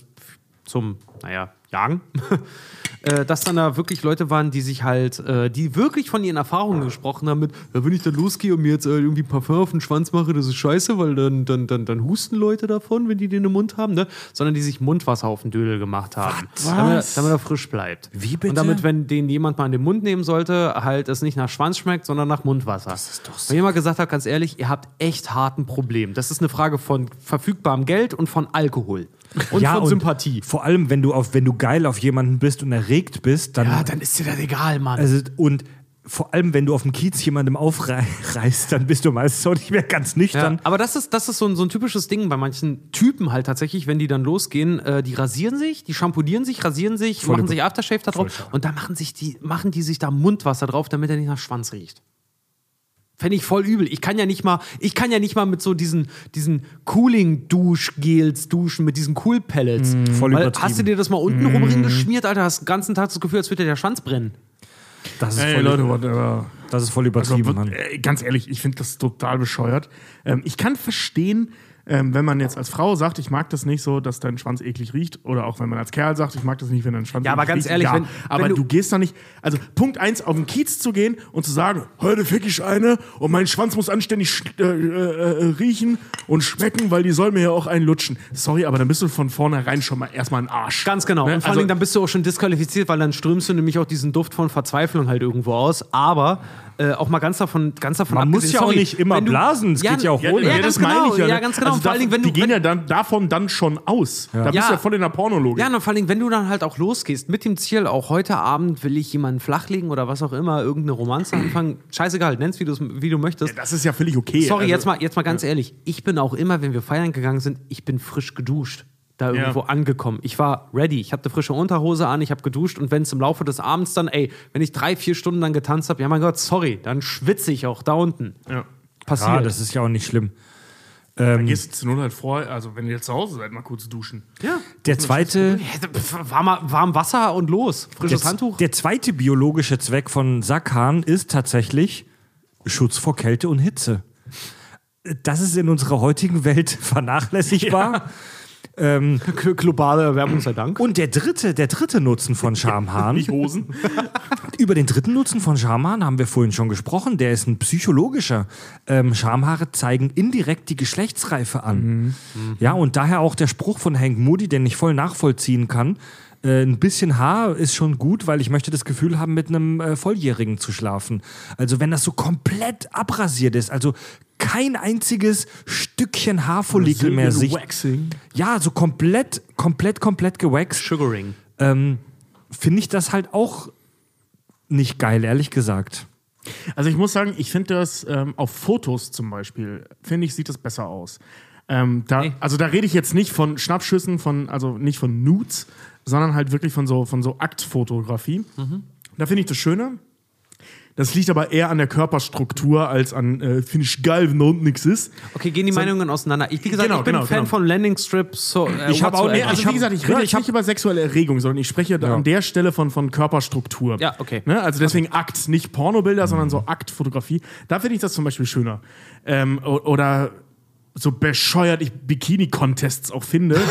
zum, naja, Jagen, äh, dass dann da wirklich Leute waren, die sich halt, äh, die wirklich von ihren Erfahrungen gesprochen haben mit, ja, wenn ich dann losgehe und mir jetzt äh, irgendwie Parfum auf den Schwanz mache, das ist scheiße, weil dann, dann, dann, dann husten Leute davon, wenn die den im Mund haben, ne? Sondern die sich Mundwasser auf den Dödel gemacht haben. Damit, damit er frisch bleibt. Wie bitte? Und damit, wenn den jemand mal in den Mund nehmen sollte, halt es nicht nach Schwanz schmeckt, sondern nach Mundwasser. Das ist doch so. Ich immer gesagt habe, ganz ehrlich, ihr habt echt hart ein Problem. Das ist eine Frage von verfügbarem Geld und von Alkohol. Und von Sympathie. Vor allem, wenn du, auf, wenn du geil auf jemanden bist und erregt bist, dann. Ja, dann ist dir das egal, Mann. also, und vor allem, wenn du auf dem Kiez jemandem aufreißt, dann bist du meistens auch nicht mehr ganz Ja, nüchtern. aber das ist, das ist so ein, so ein typisches Ding bei manchen Typen halt tatsächlich, wenn die dann losgehen, äh, die rasieren sich, die shampoodieren sich, rasieren sich, Voll machen sich Aftershave da drauf und dann machen, sich die, machen die sich da Mundwasser drauf, damit er nicht nach Schwanz riecht. Fände ich voll übel. Ich kann ja nicht mal, ich kann ja nicht mal mit so diesen, diesen Cooling-Duschgels duschen, mit diesen Cool-Pellets. voll Weil, übertrieben. hast du dir das mal unten rum geschmiert, Alter? Hast den ganzen Tag das Gefühl, als würde dir der Schwanz brennen. Das ist Ey, voll, Leute, whatever. das ist voll übertrieben, Also, Mann. ganz ehrlich, ich finde das total bescheuert. Ähm, ich kann verstehen, ähm, wenn man jetzt als Frau sagt, ich mag das nicht so, dass dein Schwanz eklig riecht, oder auch wenn man als Kerl sagt, ich mag das nicht, wenn dein Schwanz Ja, aber eklig ganz riecht. ehrlich, ja, wenn- aber wenn du, du- gehst da nicht, also Punkt eins, auf den Kiez zu gehen und zu sagen, heute fick ich eine und mein Schwanz muss anständig äh, äh, äh, riechen und schmecken, weil die soll mir ja auch einen lutschen. Sorry, aber dann bist du von vornherein schon mal erstmal ein Arsch. Ganz genau. Ne? Und vor allen Also- Dingen, dann bist du auch schon disqualifiziert, weil dann strömst du nämlich auch diesen Duft von Verzweiflung halt irgendwo aus. Aber äh, auch mal ganz davon, ganz davon Man muss ja auch sorry, nicht immer du- blasen, es geht ja auch Ja, ohne. ja, Ja, ganz das meine genau, ich ja. ja, ganz genau. Also Vor allen Dingen, wenn die du- gehen wenn- ja dann davon dann schon aus. Da bist du Ja. ja voll in der Pornologik. Ja, und vor allen Dingen, wenn du dann halt auch losgehst mit dem Ziel, auch heute Abend will ich jemanden flachlegen oder was auch immer, irgendeine Romanze anfangen, scheißegal, nenn's wie, wie du möchtest. Das ist ja völlig okay. Sorry, Also- jetzt, mal, jetzt mal ganz ehrlich. Ich bin auch immer, wenn wir feiern gegangen sind, ich bin frisch geduscht. Da Ja. irgendwo angekommen. Ich war ready. Ich hatte eine frische Unterhose an, ich habe geduscht und wenn es im Laufe des Abends dann, ey, wenn ich drei, vier Stunden dann getanzt habe, ja mein Gott, sorry, dann schwitze ich auch da unten. Ja. Passiert. Ja, das ist ja auch nicht schlimm. Dann gehst du Not halt vor, also wenn ihr jetzt zu Hause seid, mal kurz duschen. ja. Der zweite, Warm, warm Wasser und los. Frisches der, Handtuch. der zweite biologische Zweck von Sackhahn ist tatsächlich Schutz vor Kälte und Hitze. Das ist in unserer heutigen Welt vernachlässigbar. G- Globale Erwärmung sei Dank. Und der dritte, der dritte Nutzen von Schamhahn. Nicht Hosen. Über den dritten Nutzen von Schamhaaren haben wir vorhin schon gesprochen. Der ist ein psychologischer. Ähm, Schamhaare zeigen indirekt die Geschlechtsreife an. Ja, und daher auch der Spruch von Hank Moody, den ich voll nachvollziehen kann. Äh, ein bisschen Haar ist schon gut, weil ich möchte das Gefühl haben, mit einem äh, Volljährigen zu schlafen. Also wenn das so komplett abrasiert ist, also kein einziges Stückchen Haarfollikel mehr sichtbar. Waxing. Ja, so komplett, komplett, komplett gewaxt Sugaring. ähm, finde ich das halt auch nicht geil, ehrlich gesagt. Also ich muss sagen, ich finde das ähm, auf Fotos zum Beispiel, finde ich, sieht das besser aus. Ähm, da. Also da rede ich jetzt nicht von Schnappschüssen, von, also nicht von Nudes, sondern halt wirklich von so, von so Aktfotografie. Da finde ich das schöner. Das liegt aber eher an der Körperstruktur als an, äh, finde ich geil, wenn da unten nichts ist. Okay, gehen die Meinungen auseinander. Ich, wie gesagt, Genau, ich bin genau, Fan genau. von Landing Strips. So, äh, Ich hab auch- nee, Also wie gesagt, ich ja, rede ich nicht über sexuelle Erregung, sondern ich spreche an der Stelle von, von Körperstruktur. Ja, okay. Ne? Also deswegen Akt, nicht Pornobilder, sondern so Aktfotografie. Da finde ich das zum Beispiel schöner. Ähm, oder so bescheuert ich Bikini-Contests auch finde.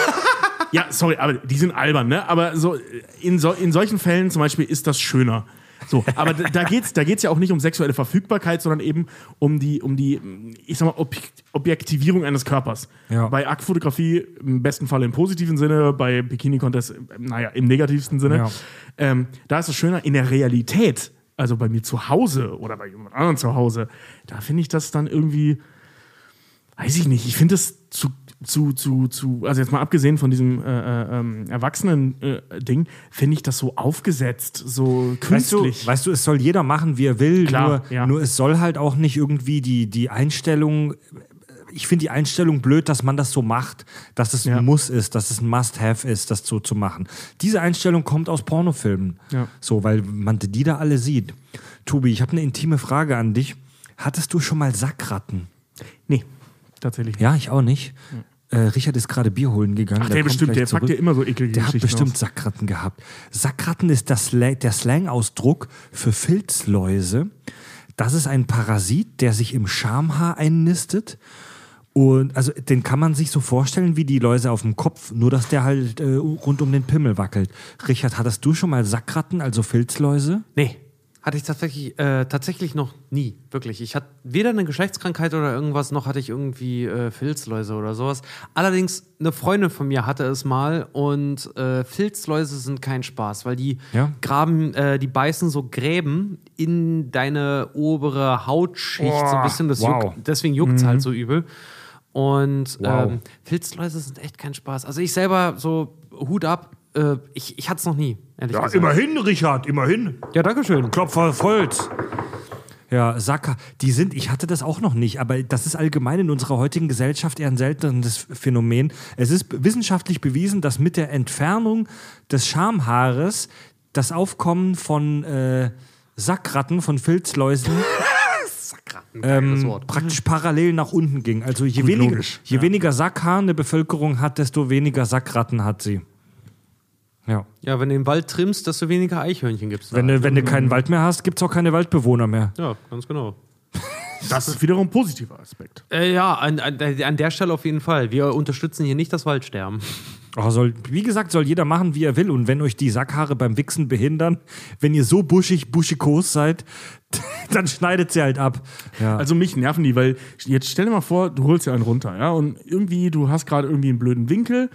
ja, sorry, aber die sind albern, ne? Aber so in, so in solchen Fällen zum Beispiel ist das schöner. So, aber da- geht's, da geht's ja auch nicht um sexuelle Verfügbarkeit, sondern eben um die, um die, ich sag mal, Ob Objektivierung eines Körpers. Ja. Bei Aktfotografie im besten Fall im positiven Sinne, bei Bikini-Contest, naja, im negativsten Sinne. Ja. Ähm, da ist es schöner, in der Realität, also bei mir zu Hause oder bei jemand anderem zu Hause, da finde ich das dann irgendwie, weiß ich nicht, ich finde das zu, zu, zu, zu, also jetzt mal abgesehen von diesem äh, äh, ähm, Erwachsenen-Ding, finde ich das so aufgesetzt, so Weißt du, künstlich. weißt du, es soll jeder machen, wie er will, Klar, nur, ja. nur es soll halt auch nicht irgendwie die, die Einstellung. Ich finde die Einstellung blöd, dass man das so macht, dass es Ja. ein Muss ist, dass es ein Must-Have ist, das so zu machen. Diese Einstellung kommt aus Pornofilmen. Ja. So, weil man die da alle sieht. Tobi, ich habe eine intime Frage an dich. Hattest du schon mal Sackratten? nee, tatsächlich nicht. Ja, ich auch nicht. Äh, Richard ist gerade Bier holen gegangen. Ach, der kommt bestimmt, gleich der packt zurück. ja immer so eklige Der hat bestimmt aus. Sackratten gehabt. Sackratten ist das der Slang-Ausdruck für Filzläuse. Das ist ein Parasit, der sich im Schamhaar einnistet Und also den kann man sich so vorstellen wie die Läuse auf dem Kopf, nur dass der halt äh, rund um den Pimmel wackelt. Richard, hattest du schon mal Sackratten, also Filzläuse? Nee. Hatte ich tatsächlich, äh, tatsächlich noch nie, wirklich. Ich hatte weder eine Geschlechtskrankheit oder irgendwas, noch hatte ich irgendwie äh, Filzläuse oder sowas. Allerdings, eine Freundin von mir hatte es mal und äh, Filzläuse sind kein Spaß, weil die Ja? graben, äh, die beißen so Gräben in deine obere Hautschicht so ein bisschen. Das wow. juckt, deswegen juckt es halt so übel. Und Wow. ähm, Filzläuse sind echt kein Spaß. Also ich selber so Hut ab, äh, ich, ich hatte es noch nie, ehrlich Ja, gesagt. immerhin, Richard, immerhin. Ja, danke schön. Klopfer auf Holz. Ja, Sacker, die sind, ich hatte das auch noch nicht, aber das ist allgemein in unserer heutigen Gesellschaft eher ein seltenes Phänomen. Es ist wissenschaftlich bewiesen, dass mit der Entfernung des Schamhaares das Aufkommen von äh, Sackratten, von Filzläusen ähm, praktisch parallel nach unten ging. Also je, weniger, logisch, je weniger Sackhaar eine Bevölkerung hat, desto weniger Sackratten hat sie. Ja. Ja, wenn du den Wald trimmst, desto weniger Eichhörnchen gibt es. Wenn du, wenn du keinen Wald mehr hast, gibt es auch keine Waldbewohner mehr. Ja, ganz genau. Das ist wiederum ein positiver Aspekt. Äh, ja, an, an, an der Stelle auf jeden Fall. Wir unterstützen hier nicht das Waldsterben. Oh, soll, wie gesagt, soll jeder machen, wie er will. Und wenn euch die Sackhaare beim Wichsen behindern, wenn ihr so buschig, buschikos seid, dann schneidet sie halt ab. Ja. Also mich nerven die, weil jetzt stell dir mal vor, du holst dir einen runter, ja, und irgendwie, du hast gerade irgendwie einen blöden Winkel,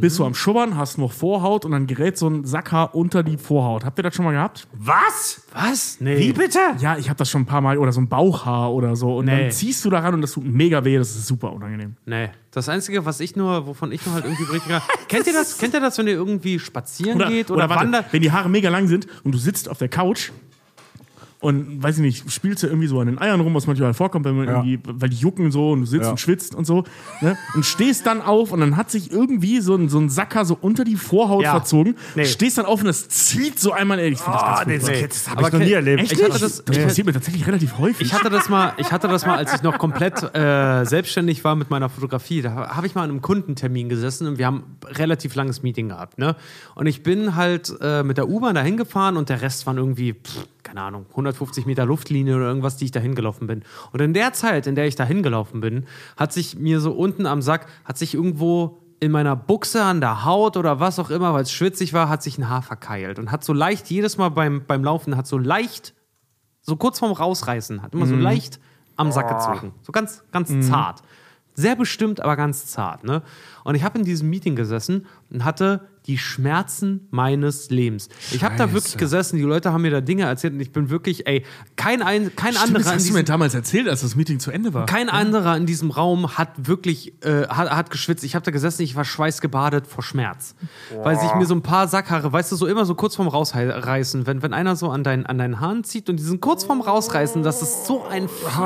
bist du am Schubbern, hast noch Vorhaut und dann gerät so ein Sackhaar unter die Vorhaut. Habt ihr das schon mal gehabt? was? Was? Nee. Wie bitte? Ja, ich habe das schon ein paar Mal oder so ein Bauchhaar oder so und Nee. dann ziehst du daran und das tut mega weh, das ist super unangenehm. Nee. Das Einzige, was ich nur, wovon ich nur halt irgendwie berichten kann. kennt ihr das? Kennt ihr das, wenn ihr irgendwie spazieren geht oder, warte, wandert? wenn die Haare mega lang sind und du sitzt auf der Couch und weiß ich nicht, spielst du irgendwie so an den Eiern rum, was manchmal vorkommt, wenn man Ja. irgendwie, weil die jucken so und du sitzt Ja. und schwitzt und so, ne? Und stehst dann auf und dann hat sich irgendwie so ein, so ein Sacker so unter die Vorhaut Ja. verzogen, Nee. stehst dann auf und das zieht so einmal, ey, ich finde das ganz nee, furchtbar. das, das habe ich noch nie erlebt. Echt Ich nicht? hatte das, das- passiert mir tatsächlich relativ häufig. Ich hatte das mal, ich hatte das mal, als ich noch komplett äh, selbstständig war mit meiner Fotografie. Da habe ich mal an einem Kundentermin gesessen und wir haben ein relativ langes Meeting gehabt. Ne? Und ich bin halt äh, mit der U-Bahn dahin gefahren und der Rest waren irgendwie, pff, keine Ahnung, 150 Meter Luftlinie oder irgendwas, die ich dahin gelaufen bin. Und in der Zeit, in der ich dahin gelaufen bin, hat sich mir so unten am Sack, hat sich irgendwo in meiner Buchse an der Haut oder was auch immer, weil es schwitzig war, hat sich ein Haar verkeilt und hat so leicht jedes Mal beim, beim Laufen, hat so leicht so kurz vorm Rausreißen, hat immer so leicht am Sack gezogen. So ganz, ganz zart. Sehr bestimmt, aber ganz zart. Ne? Und ich habe in diesem Meeting gesessen und hatte die Schmerzen meines Lebens. Ich habe da wirklich gesessen, die Leute haben mir da Dinge erzählt und ich bin wirklich, ey, kein, ein, kein Stimmt, anderer das in hast du mir diesem, damals erzählt, als das Meeting zu Ende war. kein anderer in diesem Raum hat wirklich äh, hat, hat geschwitzt. Ich habe da gesessen, ich war schweißgebadet vor Schmerz. Weil sich mir so ein paar Sackhaare, weißt du, so immer so kurz vorm Rausreißen, wenn, wenn einer so an, dein, an deinen Haaren zieht und die sind kurz vorm Rausreißen, das ist so ein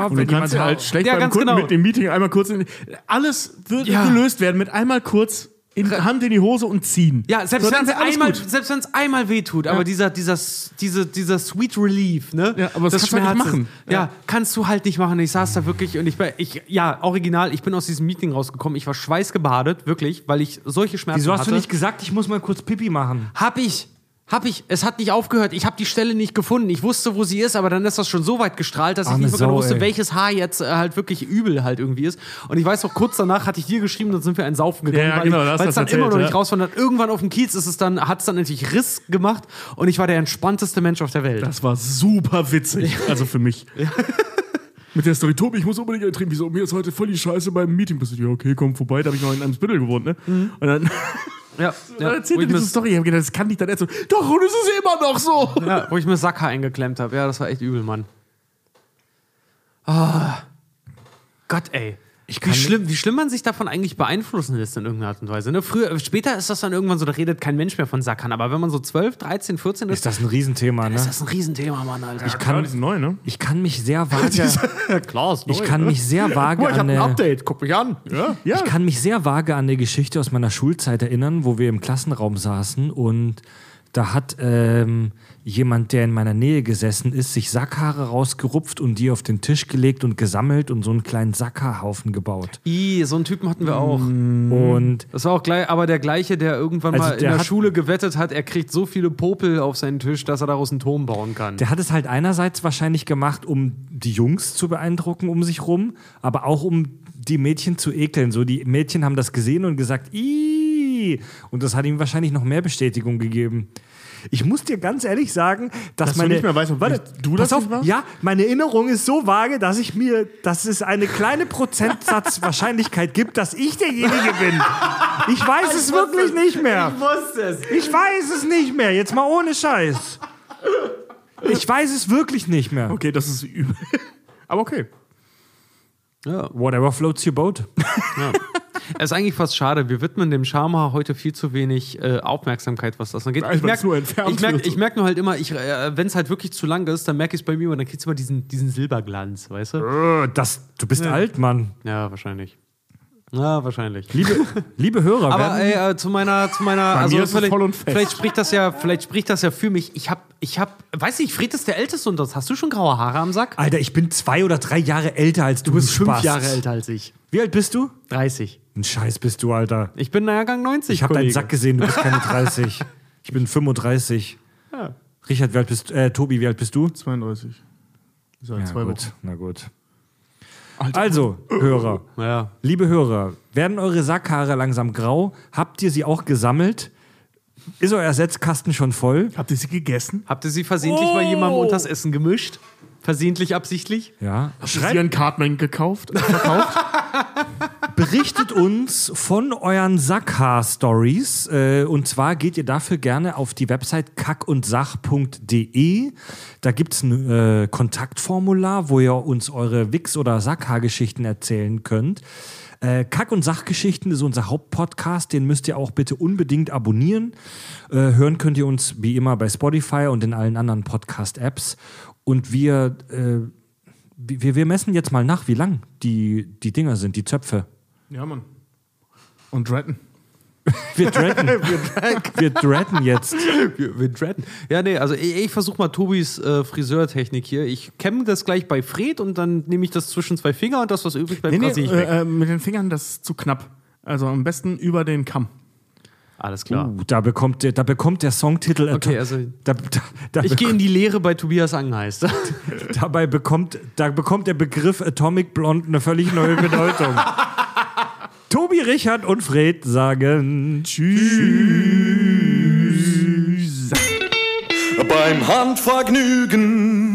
Und du kannst ja halt schlecht Ja, beim ganz Kunden genau. mit dem Meeting einmal kurz in, alles wird Ja. gelöst werden mit einmal kurz in, Hand in die Hose und ziehen. Ja, selbst So, wenn es einmal, gut. selbst wenn es einmal wehtut, aber dieser, dieser, diese, dieser Sweet Relief, ne? Ja, aber das kannst du halt nicht machen. Ja, Ja. kannst du halt nicht machen. Ich saß da wirklich und ich, war- ich, ja, original, ich bin aus diesem Meeting rausgekommen. Ich war schweißgebadet, wirklich, weil ich solche Schmerzen Wieso hast hatte. du nicht gesagt, ich muss mal kurz Pipi machen? Hab ich. Hab ich. Es hat nicht aufgehört. Ich habe die Stelle nicht gefunden. Ich wusste, wo sie ist, aber dann ist das schon so weit gestrahlt, dass ich Arme nicht mehr genau Sau, wusste, ey. welches Haar jetzt äh, halt wirklich übel halt irgendwie ist. Und ich weiß noch, kurz danach hatte ich dir geschrieben, dann sind wir ein Saufen gegangen, Ja, genau, ich- weil es dann das immer noch erzählt, nicht ja. raus war. Und dann irgendwann auf dem Kiez ist es dann, hat es dann natürlich Riss gemacht und ich war der entspannteste Mensch auf der Welt. Das war super witzig. Also für mich. Mit der Story, Tobi, ich muss unbedingt eintreten. Wieso? Mir ist heute voll die Scheiße beim Meeting passiert. Ja, okay, komm vorbei. Da habe ich noch in einem Spittel gewohnt, ne? Und dann, ja, dann ja, er ich mir, diese Story. Ich habe gedacht, das kann nicht dein Ernst sein. Doch, und es ist immer noch so. ja, wo ich mir Sackhaar eingeklemmt habe. Ja, das war echt übel, Mann. Ah. Gott, ey. Wie, schlimm, wie schlimm man sich davon eigentlich beeinflussen lässt in irgendeiner Art und Weise. Ne? Früher, später ist das dann irgendwann so, da redet kein Mensch mehr von Sackern. Aber wenn man so 12, 13, 14 ist, Ist das ein Riesenthema, ne? ist das ein Riesenthema, Mann, Alter. Ich kann, sind neu, ne? ich kann mich sehr vage, ja, klar, ist ich kann mich sehr vage Guck ich an habe ein Update. Guck mich an. Ja, ja. Ich kann mich sehr vage an eine Geschichte aus meiner Schulzeit erinnern, wo wir im Klassenraum saßen und da hat ähm, jemand, der in meiner Nähe gesessen ist, sich Sackhaare rausgerupft und die auf den Tisch gelegt und gesammelt und so einen kleinen Sackhaarhaufen gebaut. I, so einen Typen hatten wir auch. Und Das war auch gleich, aber der gleiche, der irgendwann Also mal in der der Schule gewettet hat, er kriegt so viele Popel auf seinen Tisch, dass er daraus einen Turm bauen kann. der hat es halt einerseits wahrscheinlich gemacht, um die Jungs zu beeindrucken um sich rum, aber auch um die Mädchen zu ekeln. So, die Mädchen haben das gesehen und gesagt, Ih! und das hat ihm wahrscheinlich noch mehr Bestätigung gegeben. Ich muss dir ganz ehrlich sagen, dass, Dass du meine. nicht mehr weißt, warte, du das pass auf? Ja, meine Erinnerung ist so vage, dass ich mir, dass es eine kleine Prozentsatz Wahrscheinlichkeit gibt, dass ich derjenige bin. Ich weiß es wirklich nicht mehr. wusste es. Ich weiß es nicht mehr. Jetzt mal ohne Scheiß. Ich weiß es wirklich nicht mehr. Okay, das ist übel. Aber okay. Ja. Whatever floats your boat. Es ist eigentlich fast schade. Wir widmen dem Charmer heute viel zu wenig äh, Aufmerksamkeit, was das angeht. Ich merke nur ich merk, ich merk nur halt immer, äh, wenn es halt wirklich zu lang ist, dann merke ich es bei mir und dann kriegst du immer diesen, diesen Silberglanz, weißt du? Äh, Das, du bist alt, Mann. Ja, wahrscheinlich. Ja, wahrscheinlich. Liebe, liebe Hörer, Aber ey, äh, zu meiner, zu meiner, Bei also vielleicht, und vielleicht spricht das ja, vielleicht spricht das ja für mich. Ich hab, ich hab, weiß nicht, Fred ist der Älteste unter uns. Hast du schon graue Haare am Sack? Alter, ich bin zwei oder drei Jahre älter als du. Du bist fünf Spast. Jahre älter als ich. Wie alt bist du? 30. Ein Scheiß bist du, Alter. Ich bin Jahrgang 90. Ich habe deinen. Sack gesehen, du bist keine 30. Ich bin 35. Ja. Richard, wie alt bist äh, Tobi, wie alt bist du? 32. Seit Ja, zwei gut, Wochen. na gut. Also, Hörer, Ja. liebe Hörer, werden eure Sackhaare langsam grau? Habt ihr sie auch gesammelt? Ist euer Setzkasten schon voll? Habt ihr sie gegessen? Habt ihr sie versehentlich bei jemandem unters Essen gemischt? Versehentlich, absichtlich? Ja. Habt ihr sie an Cartman gekauft? Verkauft? Berichtet uns von euren Sackhaar-Stories. Äh, und zwar geht ihr dafür gerne auf die Website kackundsach.de. Da gibt es ein äh, Kontaktformular, wo ihr uns eure Wichs- oder Sackhaargeschichten erzählen könnt. Äh, Kack- und Sachgeschichten ist unser Hauptpodcast. Den müsst ihr auch bitte unbedingt abonnieren. Äh, hören könnt ihr uns wie immer bei Spotify und in allen anderen Podcast-Apps. Und wir, äh, wir, wir messen jetzt mal nach, wie lang die, die Dinger sind, die Zöpfe. ja, Mann. Und Dratton. Wir dreaden. wir dreaden jetzt. Wir, wir dreaden. Ja, nee, also ich, ich versuche mal Tobis äh, Friseurtechnik hier. Ich kämme das gleich bei Fred und dann nehme ich das zwischen zwei Finger und das, was übrig bleibt, Nee, nee, ich weg. äh, äh, mit den Fingern, das ist zu knapp. Also am besten über den Kamm. Alles klar. Uh, da, bekommt der, da bekommt der Songtitel. Okay, also da, da, da ich gehe in die Lehre bei Tobias Angeist. dabei bekommt, da bekommt der Begriff Atomic Blonde eine völlig neue Bedeutung. Tobi, Richard und Fred sagen Tschüss. Beim Handvergnügen